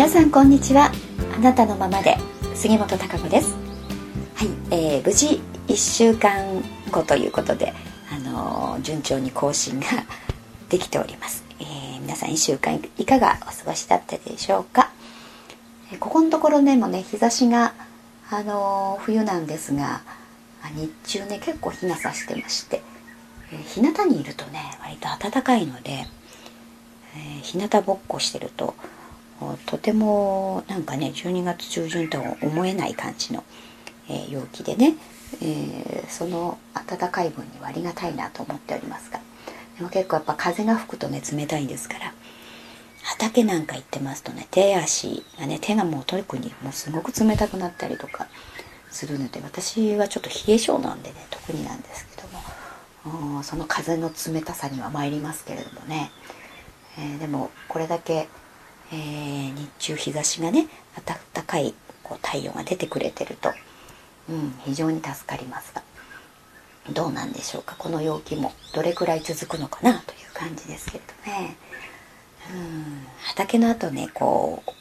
皆さんこんにちは。あなたのままで。杉本孝子です。はい、えー、無事1週間後ということで、あのー、順調に更新が できております、えー、皆さん1週間いかがお過ごしだったでしょうか、えここのところねもね日差しが、あの冬なんですが日中ね結構日が差してましてえー、日向にいるとね割と暖かいので、えー、日向ぼっこしてるととてもなんかね12月中旬とは思えない感じの、えー、陽気でね、えその暖かい分にはありがたいなと思っておりますが。でも結構やっぱ風が吹くとね冷たいんですから。畑なんか行ってますとね手足がね手がもう特にもうすごく冷たくなったりとかするので私はちょっと冷え性なんでね特になんですけども。その風の冷たさには参りますけれどもね、えー、でもこれだけ、えー、日中日差しがね暖かいこう太陽が出てくれてると、うん、非常に助かりますが。どうなんでしょうかこの陽気も。どれくらい続くのかなという感じですけどね、うん、畑の後ねこう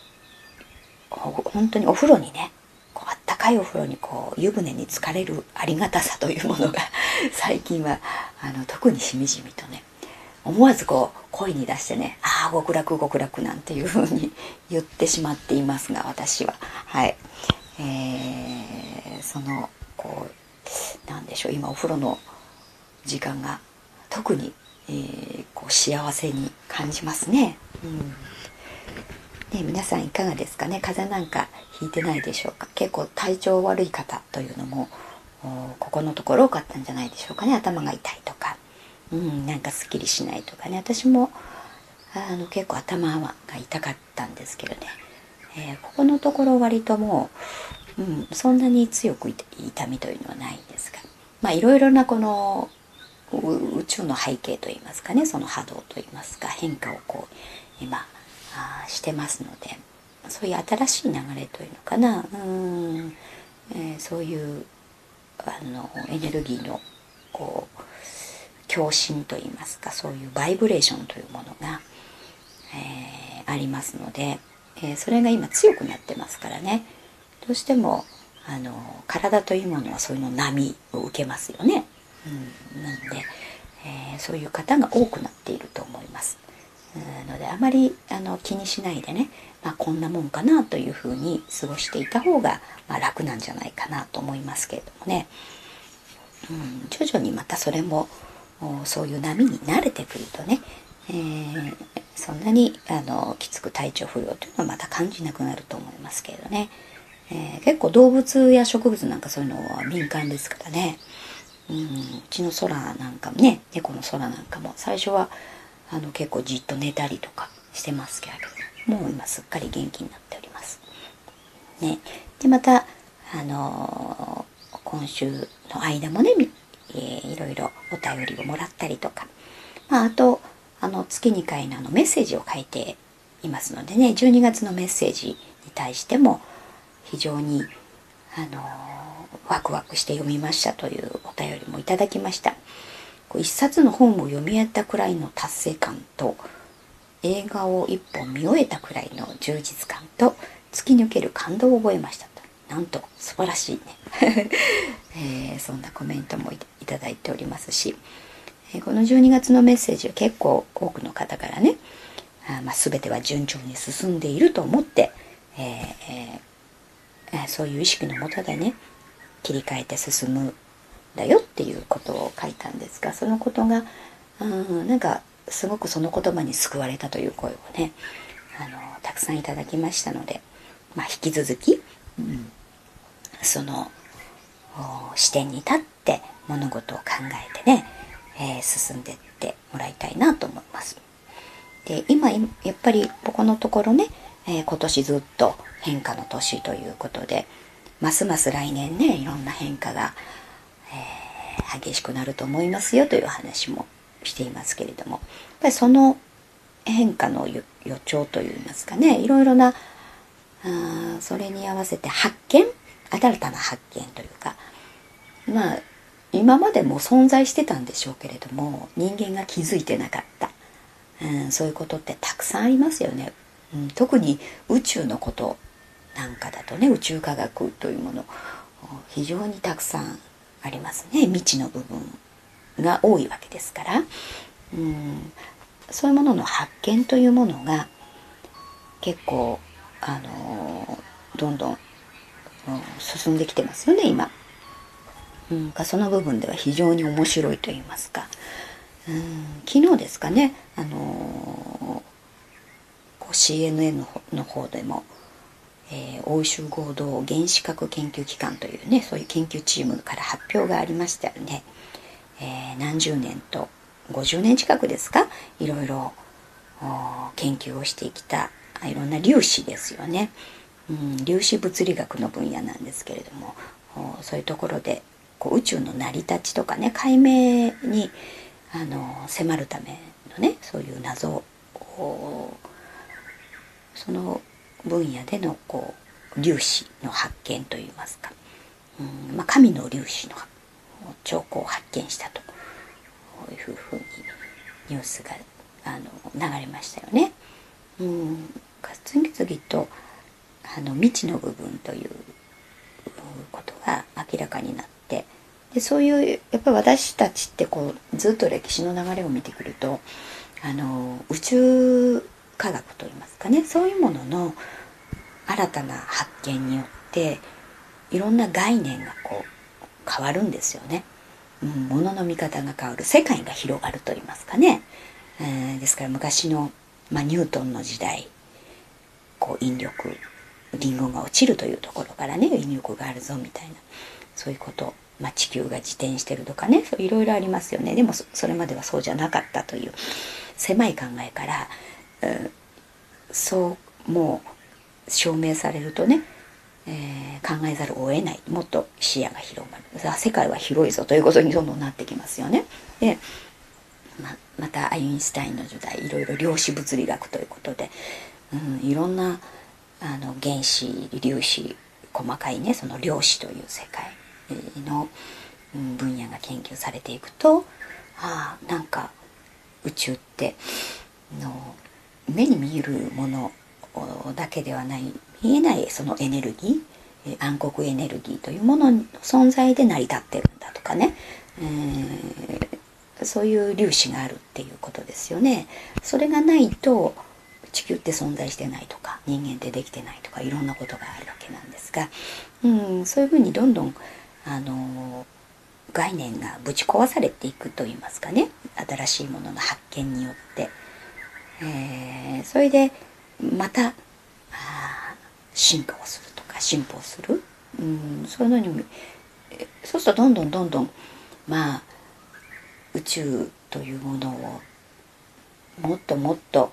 本当にお風呂にねこうあったかいお風呂にこう湯船に浸かれるありがたさというものが最近はあの特にしみじみとね思わずこう声に出してね「ああ極楽極楽」なんていうふうに 言ってしまっていますが私は。はい。えー、そのこうなんでしょう今お風呂の時間が特に、えー、こう幸せに感じますね。うん。ね、皆さんいかがですかね？風邪なんかひいてないでしょうか？結構体調悪い方というのもここのところ多かったんじゃないでしょうかね？頭が痛いとか、うん、なんかすっきりしないとかね。私もあの結構頭が痛かったんですけどね、えー、ここのところ割ともう、うん、そんなに強く痛みというのはないんですがまあいろいろなこの宇宙の背景といいますかね。その波動といいますか。変化をこう今あしてますので。そういう新しい流れというのかな。うん、えー、そういうあのエネルギーのこう共振といいますかそういうバイブレーションというものが、えー、ありますので、えー、それが今強くなってますからねどうしてもあの体というものはそういうの波を受けますよね。うん、なので、えー、そういう方が多くなっていると思います。のであまりあの気にしないでね、まあ、こんなもんかなというふうに過ごしていた方が、まあ、楽なんじゃないかなと思いますけれどもね、うん、徐々にまたそれもそういう波に慣れてくるとね、えー、そんなにあのきつく体調不良というのはまた感じなくなると思いますけれどね、えー、結構動物や植物なんかそういうのは敏感ですからね、うん、うちの空なんかもね猫の空なんかも最初はあの結構じっと寝たりとかしてますけれどもう今すっかり元気になっております。ね、でまたあのー、今週の間もね、えー、いろいろお便りをもらったりとか、まあ、あとあの月2回のあのメッセージを書いていますのでね。12月のメッセージに対しても非常にあのー、ワクワクして読みましたというお便りもいただきました。一冊の本を読み終えたくらいの達成感と映画を一本見終えたくらいの充実感と突き抜ける感動を覚えましたと。なんと素晴らしいね、えー、そんなコメントもいただいておりますし、えー、この12月のメッセージは結構多くの方からねあ、まあ、全ては順調に進んでいると思って、えー、そういう意識のもとでね切り替えて進むだよっていうことを書いたんですがそのことがうんなんかすごくその言葉に救われたという声をねあのたくさんいただきましたので、まあ、引き続き、うん、その視点に立って物事を考えてね、えー、進んでってもらいたいなと思います。で今やっぱりここのところね、えー、今年ずっと変化の年ということでますます来年ねいろんな変化がえー、激しくなると思いますよという話もしていますけれどもやっぱりその変化の予兆といいますかねいろいろなあそれに合わせて発見新たな発見というかまあ今までも存在してたんでしょうけれども人間が気づいてなかった、うん、そういうことってたくさんありますよね。うん、特に宇宙のことなんかだとね宇宙科学というもの非常にたくさんありますね。未知の部分が多いわけですから、うん、そういうものの発見というものが結構あのどんどん、うん、進んできてますよね今。うん。か、その部分では非常に面白いと言いますか、うん、昨日ですかね、あのー、CNN の方でも、えー、欧州合同原子核研究機関というねそういう研究チームから発表がありましたよね、えー、何十年と50年近くですかいろいろ研究をしてきたいろんな粒子ですよね、うん、粒子物理学の分野なんですけれどもそういうところでこう宇宙の成り立ちとかね解明にあの迫るためのねそういう謎をその分野でのこう粒子の発見といいますか、うんまあ、神の粒子の兆候を発見したというふうにニュースがあの流れましたよね。うん、次々とあの未知の部分ということが明らかになってでそういうやっぱり私たちってこうずっと歴史の流れを見てくるとあの宇宙科学といいますかねそういうものの新たな発見によっていろんな概念がこう変わるんですよね。うん、物の見方が変わる世界が広がると言いますかね、えー、ですから昔の、まあ、ニュートンの時代こう引力リンゴが落ちるというところからね引力があるぞみたいなそういうこと、まあ、地球が自転してるとかねいろいろありますよね。でもそれまではそうじゃなかったという狭い考えから、うん、そうもう証明されるとね、えー、考えざるを得ない。もっと視野が広がる。世界は広いぞということにどんどんなってきますよね。でままたアインシュタインの時代いろいろ量子物理学ということで、うん、いろんなあの原子粒子細かいねその量子という世界の分野が研究されていくとああなんか宇宙っての目に見えるものだけではない見えないそのエネルギー暗黒エネルギーというものの存在で成り立ってるんだとかね、えー、そういう粒子があるっていうことですよね。それがないと地球って存在してないとか人間ってできてないとかいろんなことがあるわけなんですが、うん、そういうふうにどんどんあの概念がぶち壊されていくといいますかね。新しいものの発見によって、えー、それでまた進化をするとか進歩をする、うん、そういうのにそうするとどんどんどんどんまあ宇宙というものをもっともっと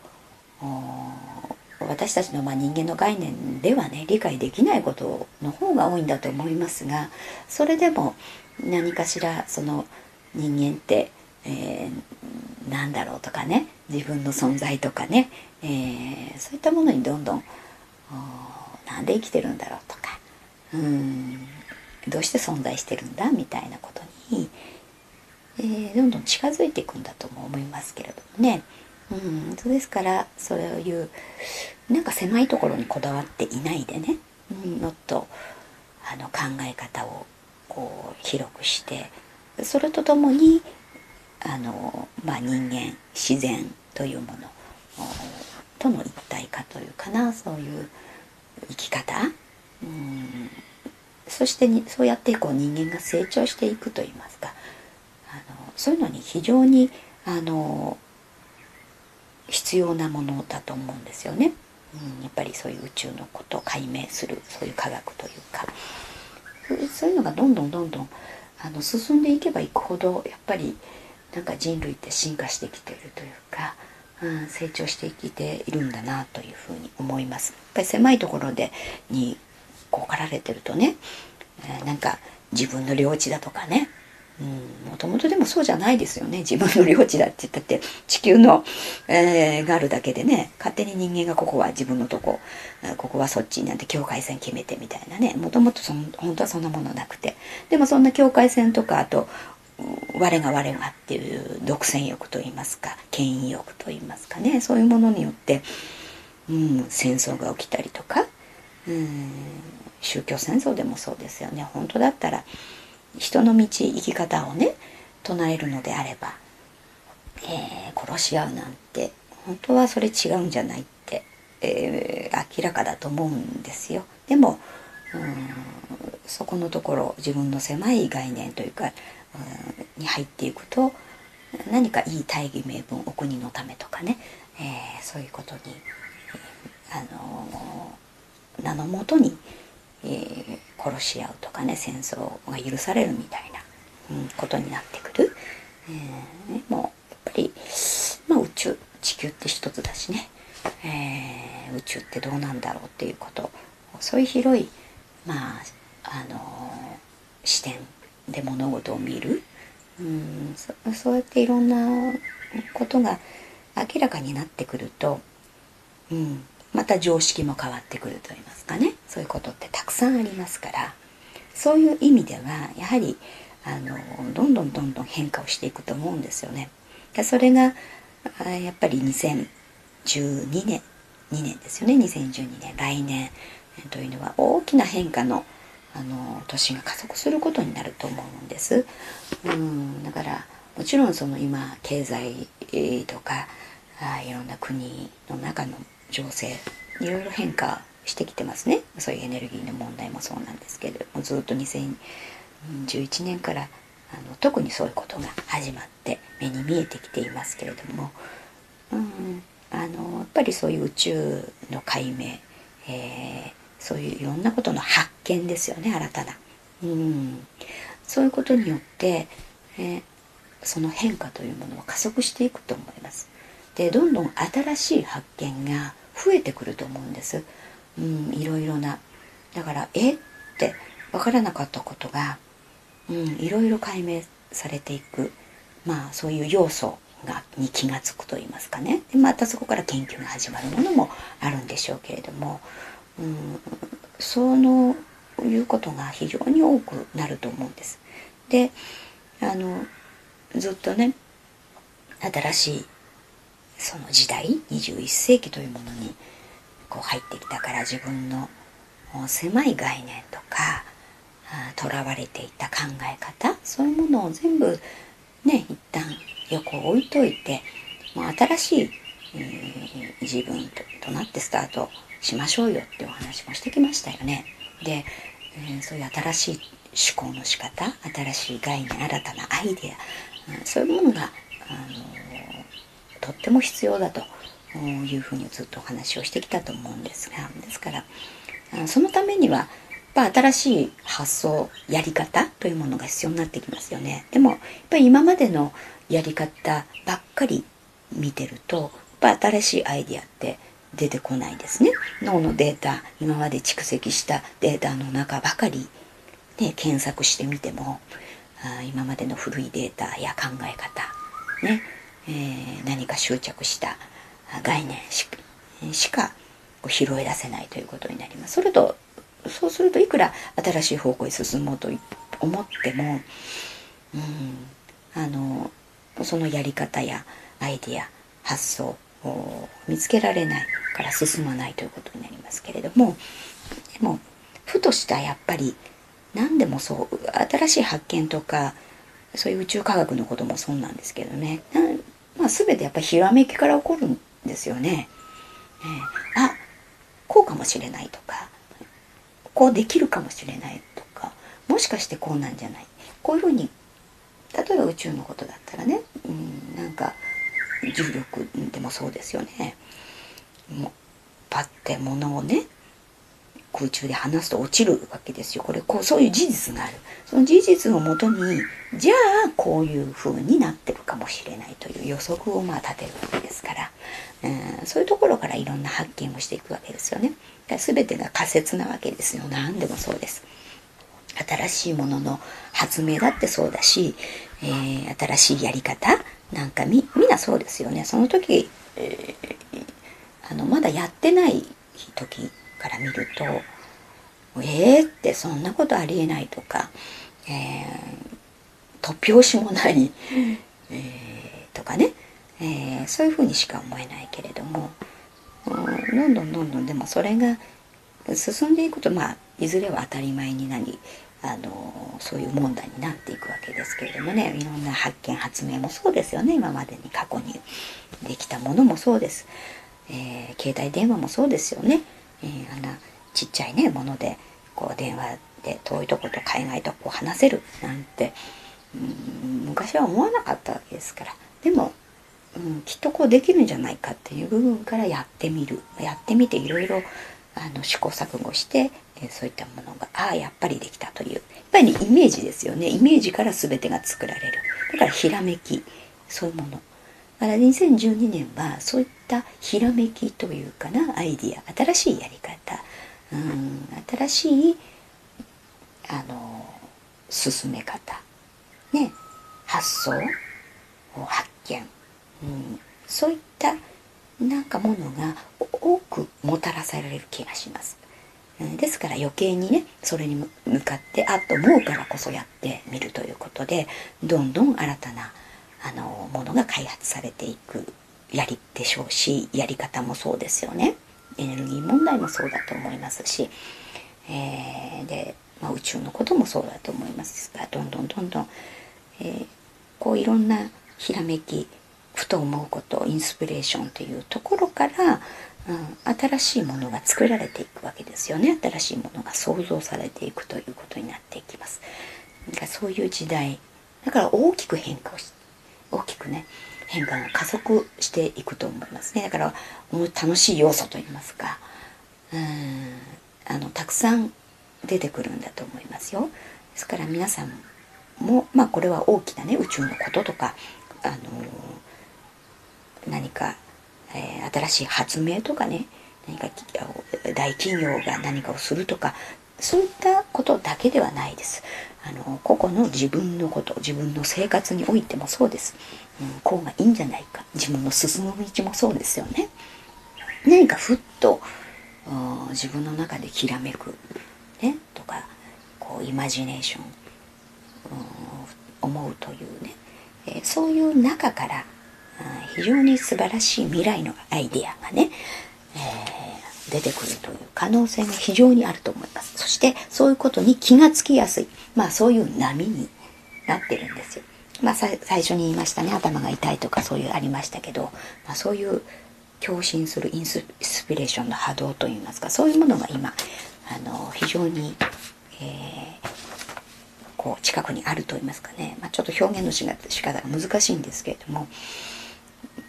私たちのま人間の概念ではね理解できないことの方が多いんだと思いますがそれでも何かしらその人間って、えー、何だろうとかね自分の存在とかね、えー、そういったものにどんどんなんで生きてるんだろうとかうんどうして存在してるんだみたいなことに、えー、どんどん近づいていくんだとも思いますけれどもね。うん、ですからそういうなんか狭いところにこだわっていないでね、うん、もっとあの考え方をこう広くしてそれとともにあの、まあ、人間自然というものとの一体化というかなそういう生き方、うん、そしてにそうやってこう人間が成長していくといいますか。あのそういうのに非常にあの必要なものだと思うんですよね。うん、やっぱりそういう宇宙のことを解明するそういう科学というかそういうのがどんどんどんどんあの進んでいけばいくほどやっぱりなんか人類って進化してきてるというか、うん、成長してきているんだなというふうに思います。やっぱり狭いところでにこうかられてるとね、えー、なんか自分の領地だとかねうんもともとでもそうじゃないですよね。自分の領地だって言ったって地球の、えー、があるだけでね勝手に人間がここは自分のとこここはそっちなんて境界線決めてみたいなね。もともと本当はそんなものなくて。でもそんな境界線とかあと我が我がっていう独占欲といいますか権威欲といいますかね。そういうものによってうん、戦争が起きたりとか、うん、宗教戦争でもそうですよね。本当だったら人の道生き方をね唱えるのであれば、えー、殺し合うなんて本当はそれ違うんじゃないって、えー、明らかだと思うんですよ。でもうんそこのところ自分の狭い概念というか、うん、に入っていくと何かいい大義名分お国のためとかね、えー、そういうことに、あのー、名のもとに、えー、殺し合うとかね戦争が許されるみたいな、うん、ことになってくる、えー、もうやっぱり、まあ、宇宙地球って一つだしね、えー、宇宙ってどうなんだろうっていうこと。そういう広いまああの視点で物事を見る、うんそそうやっていろんなことが明らかになってくると、うん、また常識も変わってくると言いますかね。そういうことってたくさんありますからそういう意味ではやはりあのどんどんどんどん変化をしていくと思うんですよね。それがやっぱり2012年2年ですよね2012年来年というのは大きな変化のあの年が加速することになると思うんです。うんだからもちろんその今経済とかあいろんな国の中の情勢いろいろ変化してきてますねそういうエネルギーの問題もそうなんですけれどもずっと2011年からあの特にそういうことが始まって目に見えてきていますけれども、うん、あのやっぱりそういう宇宙の解明、えーそういういろんなことの発見ですよね新たな。うんそういうことによって、えー、その変化というものは加速していくと思います。でどんどん新しい発見が増えてくると思うんです。うん、いろいろな。だからえ？って分からなかったことが、うん、いろいろ解明されていく。まあそういう要素がに気が付くと言いますかね。でまたそこから研究が始まるものもあるんでしょうけれどもうん、そのいうことが非常に多くなると思うんです。であのずっとね新しいその時代21世紀というものにこう入ってきたから自分の狭い概念とかとらわれていた考え方そういうものを全部ね一旦横を置いといてもう新しい、えー、自分となってスタートしましょうよってお話もしてきましたよね。で、えー、そういう新しい思考の仕方新しい概念新たなアイデア、うん、そういうものが、あのとっても必要だというふうにずっとお話をしてきたと思うんですがですからそのためにはやっぱ新しい発想やり方というものが必要になってきますよね。でもやっぱり今までのやり方ばっかり見てるとやっぱ新しいアイデアって出てこないですね脳のデータ今まで蓄積したデータの中ばかり、ね、検索してみてもあ今までの古いデータや考え方、ねえー、何か執着した概念しか拾い出せないということになります。それとそうするといくら新しい方向へ進もうと思っても、うん、あのそのやり方やアイディア発想を見つけられないから進まないということになりますけれどもでもふとしたやっぱり何でもそう新しい発見とかそういう宇宙科学のこともそうなんですけどねまあ、全てやっぱりひらめきから起こるですよね。え、あこうかもしれないとかこうできるかもしれないとかもしかしてこうなんじゃない？こういうふうに例えば宇宙のことだったらね、うん、なんか重力でもそうですよね。もうパッて物をね空中で離すと落ちるわけですよ。これこうそういう事実がある。その事実をもとにじゃあこういう風になってるかもしれないという予測をまあ立てるわけですから、うん、そういうところからいろんな発見をしていくわけですよね。だから全てが仮説なわけですよ。何でもそうです。新しいものの発明だってそうだし、えー、新しいやり方なんかみみんなそうですよね。その時、えーあのまだやってない時から見ると「えー?」ってそんなことありえないとか、えー、突拍子もない、えー、とかね、えー、そういうふうにしか思えないけれども、うん、どんどんどんどんでもそれが進んでいくとまあいずれは当たり前になりあのそういう問題になっていくわけですけれどもね。いろんな発見発明もそうですよね。今までに過去にできたものもそうです、えー、携帯電話もそうですよね、えー、あんなちっちゃいねものでこう電話で遠いとこと海外とこう話せるなんて、うん、昔は思わなかったわけですから。でも、うん、きっとこうできるんじゃないかっていう部分からやってみる。やってみていろいろあの試行錯誤して、えそういったものがああやっぱりできたという。やっぱり、ね、イメージですよね。イメージから全てが作られる。だからひらめきそういうもの。だから2012年はそういったひらめきというかなアイディア新しいやり方。うん新しいあの進め方。ね発想発見、うん、そういったなんかものが多くもたらされる気がします。ですから余計にねそれに向かってあっと思うからこそやってみるということでどんどん新たなあのものが開発されていく。やりでしょうしやり方もそうですよね。エネルギー問題もそうだと思いますし、えー、で、まあ、宇宙のこともそうだと思います。がどんどんどんどん、えー、こういろんなひらめきふと思うことインスピレーションというところから、うん、新しいものが作られていくわけですよね。新しいものが創造されていくということになっていきます。だそういう時代だから大きく変化をし大きくね変化が加速していくと思いますね。だから楽しい要素といいますか。うん。あのたくさん出てくるんだと思いますよ。ですから皆さんもまあこれは大きなね宇宙のこととかあの何か、えー、新しい発明とかね何か大企業が何かをするとかそういったことだけではないです。あの個々の自分のこと自分の生活においてもそうです、こうがいいんじゃないか自分の進む道もそうですよね何かふっと自分の中できらめく、ね、とかこうイマジネーション、思うというね、えー、そういう中から非常に素晴らしい未来のアイデアがね、えー、出てくるという可能性が非常にあると思います。そしてそういうことに気がつきやすい。まあそういう波になってるんですよ。まあ最初に言いましたね。頭が痛いとかそういうありましたけど、まあ、そういう共振するインスピレーションの波動といいますか、そういうものが今、あの、非常に、えー、こう近くにあると言いますかね、まあ、ちょっと表現の仕方が難しいんですけれども、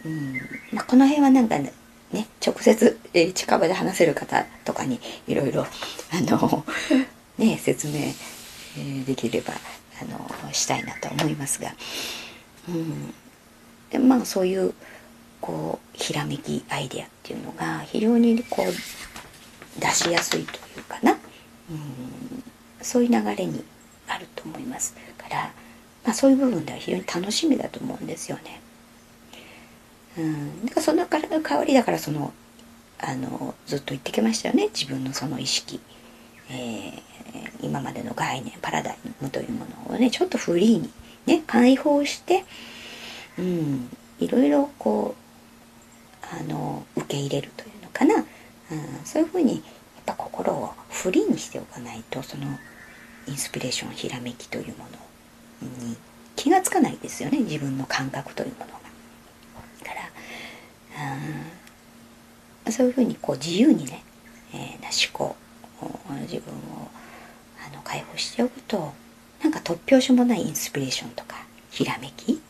うんまあ、この辺はなんかね直接、えー、近場で話せる方とかにいろいろあのね説明、できればあのしたいなと思いますが、うん、でまあそういうこうひらめきアイデアっていうのが非常にこう出しやすいというかな、うん、そういう流れにあると思いますから、まあ、そういう部分では非常に楽しみだと思うんですよね。うん、だからその代わりだからそのあのずっと言ってきましたよね。自分のその意識、えー、今までの概念パラダイムというものをねちょっとフリーにね解放してうん、いろいろこうあの受け入れるというのかな、うん、そういうふうにやっぱ心をフリーにしておかないとそのインスピレーションひらめきというものに気がつかないですよね自分の感覚というものが。からうん、そういうふうにこう自由にね、えー、な思考自分を解放しておくとなんか突拍子もないインスピレーションとかひらめき、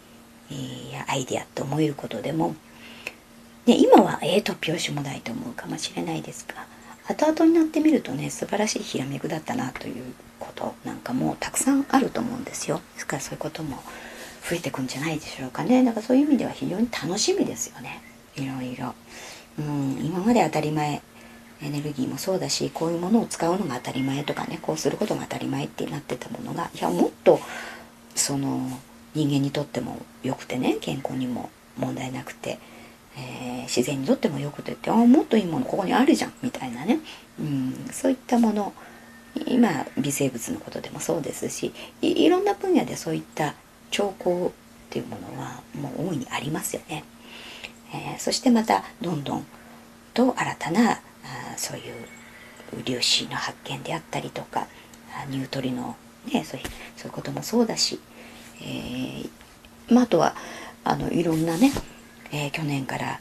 えー、やアイデアと思えることでも、ね、今はええー、突拍子もないと思うかもしれないですが後々になってみるとね素晴らしいひらめくだったなということなんかもたくさんあると思うんですよ。ですからそういうことも増えてくんじゃないでしょうかね。だからそういう意味では非常に楽しみですよね。いろいろ、うん、今まで当たり前エネルギーもそうだしこういうものを使うのが当たり前とかねこうすることが当たり前ってなってたものがいやもっとその人間にとっても良くてね健康にも問題なくて、えー、自然にとっても良くてってあもっといいものここにあるじゃんみたいなね、うん、そういったもの今微生物のことでもそうですしいろんな分野でそういった兆候っていうものはもう大いにありますよね。えー、そしてまたどんどんと新たなそういう粒子の発見であったりとかニュートリノ、ね、そういうこともそうだし、えーまあ、あとはあのいろんなね、えー、去年から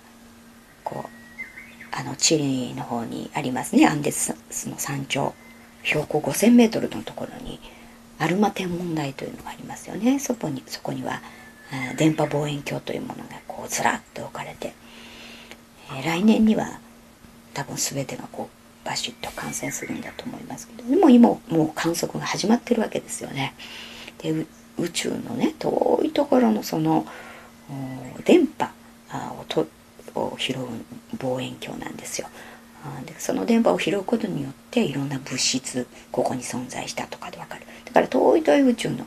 こうあのチリの方にありますねアンデスの山頂標高 5,000m のところにアルマ天文台というのがありますよね。そこにそこには電波望遠鏡というものがこうずらっと置かれて、えー、来年には多分全てがこうバシッと感染するんだと思いますけどでも今もう観測が始まってるわけですよね。で宇宙のね遠いところのその電波をとを拾う望遠鏡なんですよ。でその電波を拾うことによっていろんな物質ここに存在したとかで分かるだから遠い遠い宇宙の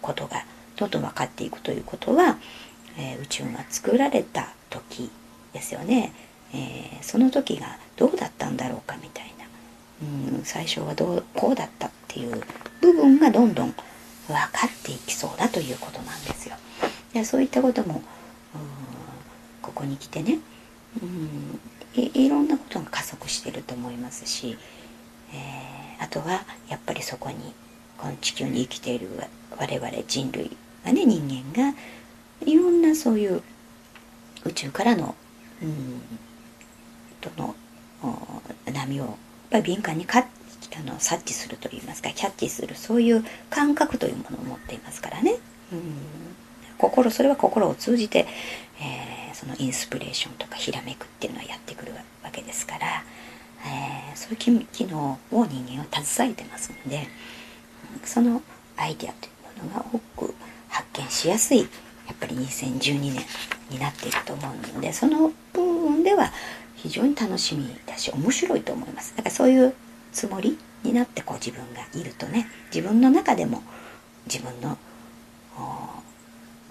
ことがどんどん分かっていくということは、えー、宇宙が作られた時ですよね、えー、その時がどうだったんだろうかみたいな、うん、最初はどうこうだったっていう部分がどんどん分かっていきそうだということなんですよ。でそういったことも、ここに来てね、うんい、いろんなことが加速してると思いますし、えー、あとはやっぱりそこにこの地球に生きている我々人類がね人間がいろんなそういう宇宙からの、うん、との波をやっぱり敏感にかあの察知するといいますかキャッチするそういう感覚というものを持っていますからね、うん、心それは心を通じて、えー、そのインスピレーションとかひらめくっていうのはやってくるわけですから、えー、そういう機能を人間は携えてますのでそのアイデアというものが多く発見しやすいやっぱり2012年になっていると思うのでその部分では非常に楽しみだし面白いと思いますだからそういうつもりになってこう自分がいるとね自分の中でも自分の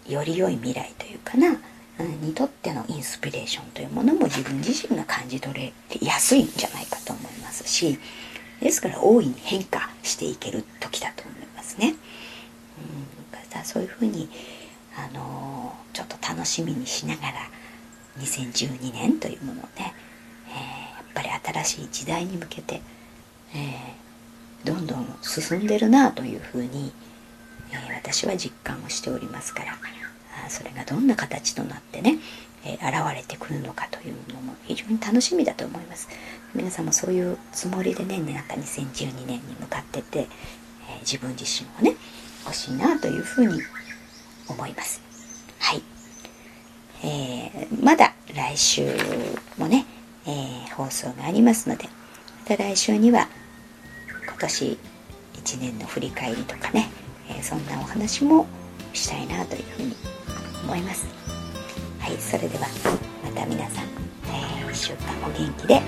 より良い未来というかなうんにとってのインスピレーションというものも自分自身が感じ取れやすいんじゃないかと思いますしですから大いに変化していける時だと思いますね。うん、そういうふうに、あのー、ちょっと楽しみにしながら2012年というものをね、えー、やっぱり新しい時代に向けて、えー、どんどん進んでるなというふうに、え私は実感をしておりますからあそれがどんな形となってね、え現れてくるのかというのも非常に楽しみだと思います。皆さんもそういうつもりでねなんか2012年に向かってて、え、自分自身をね欲しいなというふうに思いますはいえー、まだ来週もね、えー、放送がありますのでまた来週には今年1年の振り返りとかね、えー、そんなお話もしたいなというふうに思います。はいそれではまた皆さん、え、1週間お元気で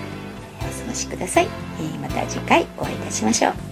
お過ごしください、え、また次回お会いいたしましょう。